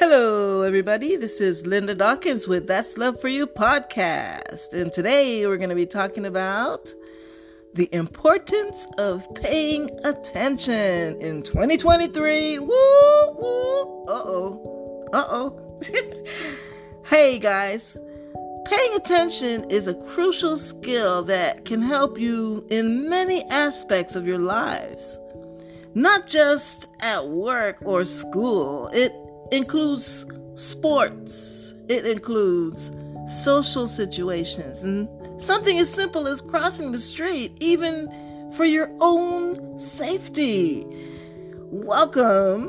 everybody. This is Linda Dawkins with That's Love for You podcast. And today we're going to be talking about the importance of paying attention in 2023. Woo, woo. Uh oh. Uh oh. hey, guys. Paying attention is a crucial skill that can help you in many aspects of your lives. Not just at work or school. It includes sports, it includes social situations, and something as simple as crossing the street, even for your own safety. Welcome.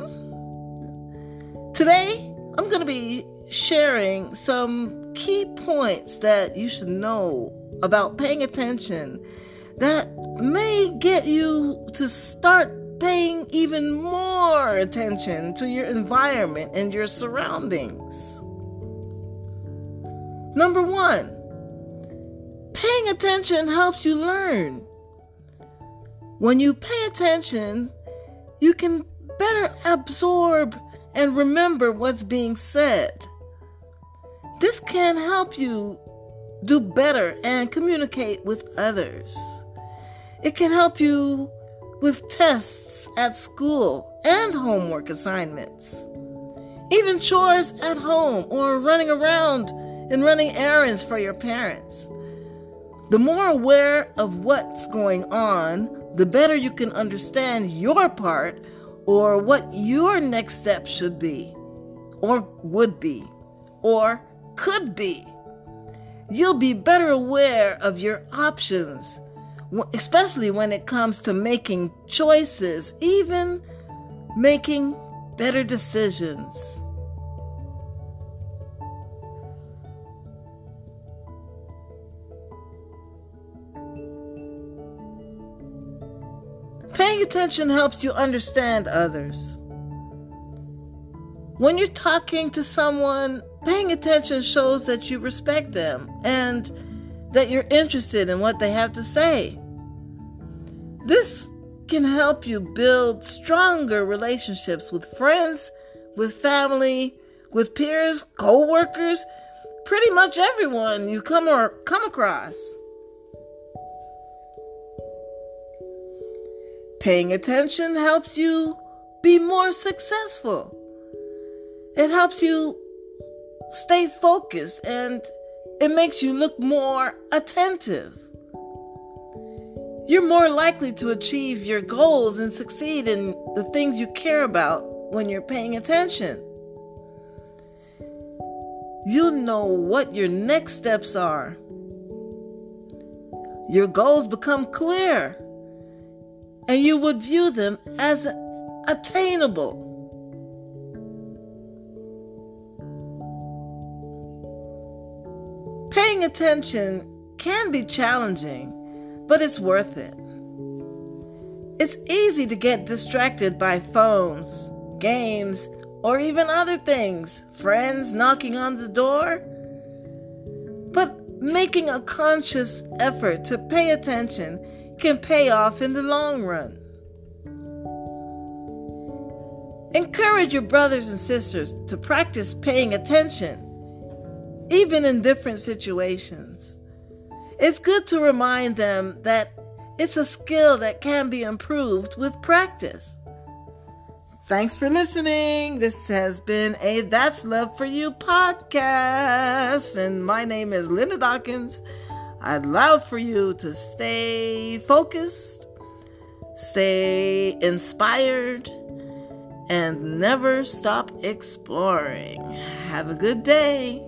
Today, I'm going to be sharing some key points that you should know about paying attention that may get you to start paying even more attention to your environment and your surroundings. Number one, paying attention helps you learn. When you pay attention, you can better absorb and remember what's being said. This can help you do better and communicate with others. It can help you with tests at school and homework assignments. Even chores at home or running around and running errands for your parents. The more aware of what's going on, the better you can understand your part or what your next step should be, or would be, or could be. You'll be better aware of your options especially when it comes to making choices, even making better decisions. Paying attention helps you understand others. When you're talking to someone, paying attention shows that you respect them and that you're interested in what they have to say. This can help you build stronger relationships with friends, with family, with peers, co-workers, pretty much everyone you come or come across. Paying attention helps you be more successful. It helps you stay focused and it makes you look more attentive. You're more likely to achieve your goals and succeed in the things you care about when you're paying attention. You'll know what your next steps are. Your goals become clear, and you would view them as attainable. Paying attention can be challenging but it's worth it. It's easy to get distracted by phones, games, or even other things, friends knocking on the door. But making a conscious effort to pay attention can pay off in the long run. Encourage your brothers and sisters to practice paying attention, even in different situations. It's good to remind them that it's a skill that can be improved with practice. Thanks for listening. This has been a That's Love for You podcast. And my name is Linda Dawkins. I'd love for you to stay focused, stay inspired, and never stop exploring. Have a good day.